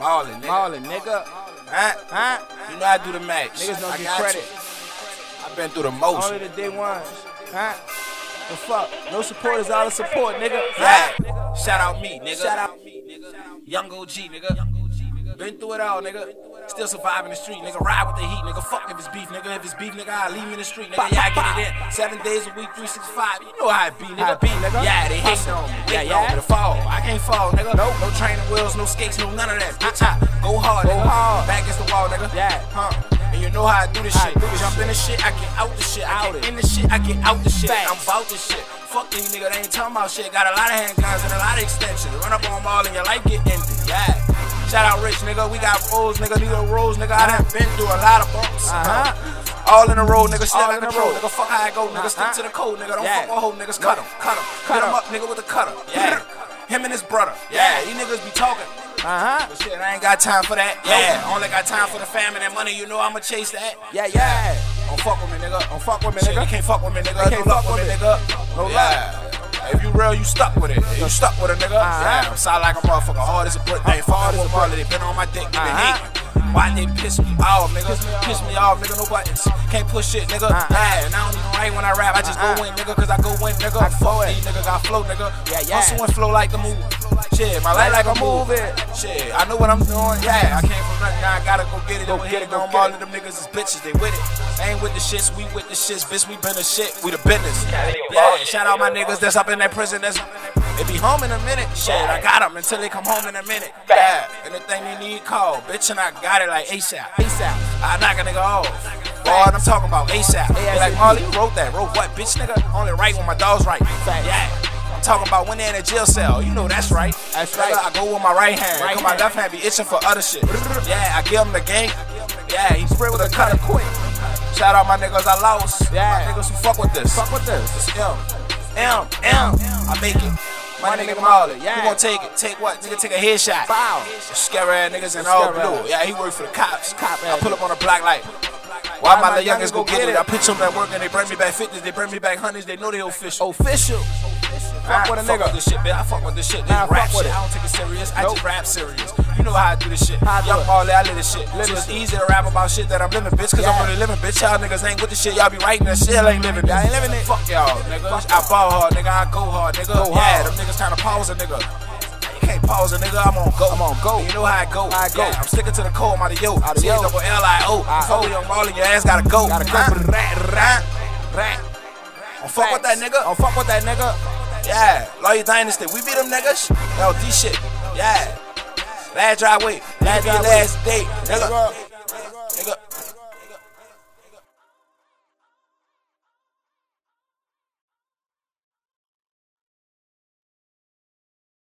Marlon, nigga. Nigga. Huh? Huh? You know I do the match. Niggas don't I get credit. You. I've been through the most. Only the day ones. Huh? The fuck? No support is all the support, nigga. Yeah. Shout out me, nigga. Shout out me, nigga. Young OG, nigga. Been through it all, nigga. Still surviving the street, nigga. Ride with the heat, nigga. Fuck if it's beef, nigga. If it's beef, nigga, I leave me in the street, nigga. Yeah, I get it in. Seven days a week, 365. You know how it be, nigga. It be, nigga. Yeah, they hate on me. Yeah, yeah. me to fall. I can't fall, nigga. Nope. No training wheels, no skates, no none of that. Uh-uh. Bitch, I go hard, Go nigga. hard. Back against the wall, nigga. Yeah. Huh. And you know how I do this I shit. do this Jump shit. in the shit, I get out the shit. I Out get it. in the shit, I get out the shit. I'm about this shit. Fuck these niggas, they ain't talking about shit. Got a lot of handguns and a lot of extensions. Run up on them all and your life get ended. Yeah. Shout out Rich, nigga. We got rolls, nigga. These are rolls, nigga. I done been through a lot of bumps. Uh-huh. All in a row, nigga. Still All like in a a pro, row. nigga. Fuck how I go, nigga. Stick to the code, nigga. Don't Yeah. fuck with hoe, niggas. Cut him, cut him. Cut him 'em. up, nigga, with a cutter. Yeah. Him and his brother. Yeah. These niggas be talking. Uh-huh. But shit, I ain't got time for that. Yeah. Only got time for the fam and that money. You know I'ma chase that. Yeah, yeah. Don't fuck with me, nigga. Don't fuck with me, Shit, nigga. you can't fuck with me, nigga. can't Don't fuck with me, nigga. No yeah. If you real, you stuck with it. You stuck with a nigga. Uh-huh. Yeah, I'm solid like a motherfucker. Hard as a brick. They Hard as a brother. They been on my dick. Been Uh-huh. hating. Why they piss me off, nigga? Piss me off, nigga. No buttons. Can't push shit, nigga. Uh-huh. Yeah, and I don't even write when I rap. I just Uh-uh. go win, nigga, cause I go win, nigga. I Fuck these nigga got flow, nigga. Yeah, yeah. Hustle and flow like the move. Shit, my life like a move it. Shit, I know what I'm doing. Yeah, I came from nothing. Now I gotta go get it. Go get it, go get all it. of them niggas is bitches. They with it. Ain't with the shits. We with the shits. Bitch, we been the shit. We the business. Yeah, shout out my niggas that's up in that prison. That's they be home in a minute. Shit, I got them until they come home in a minute. Yeah, anything they need, call. Bitch, and I got it like ASAP. Out. I knock a nigga off. Boy, I'm talking about ASAP. Like, ASAP. Marley, you wrote that. Wrote what, bitch, nigga? Only write when my dog's right. Yeah. Talking about when they in a jail cell. You know that's right. That's right. I go with my right hand. Right Cause my left hand be itching for other shit. Yeah, I give him the game. Yeah, he spread with a cutter quick. Shout out my niggas I lost. Yeah. My niggas who fuck with this. Fuck with this. It's M. M. M. I make it. My My nigga. Marley, yeah. Who gonna take it? Take what? Nigga take a headshot. Bow. Scary ass niggas in all blue. Yeah, he work for the cops. Cop I pull up on a black light. Why my my little youngest youngest go get it? I pitch them that work and they bring me back fifties, they bring me back hundreds, they know they official. Official. I Fuck with a fuck nigga. with this shit, bitch. I fuck with this shit. This Nah, rap fuck with shit. it. I don't take it serious. I Nope. just rap serious. You know how I do this shit. How I do Young. Marley, I live this shit. Live so it's shit. easy to rap about shit that I'm living, bitch. Cause Yeah. I'm really living, bitch. Y'all niggas ain't with the shit. Y'all be writing that shit. Y'all ain't living. Y'all ain't living it. Fuck y'all, nigga. I ball hard, nigga. I go hard, nigga. Go yeah, hard. them niggas trying to pause a nigga. Can't pause a nigga. I'm on go. I'm on go. You know how I go. I go. Yeah, I'm sticking to the code. I'm out of yo. Out of yo. double L I O. I Fuck with young Marley, your ass gotta go. Gotta go. Rat, rat, rat. Don't fuck with that nigga. Don't fuck with that nigga. Yeah, Lawyer Dynasty, we beat them niggas. Yo, D shit. Yeah. Last driveway. Last driveway. last date. Nigga.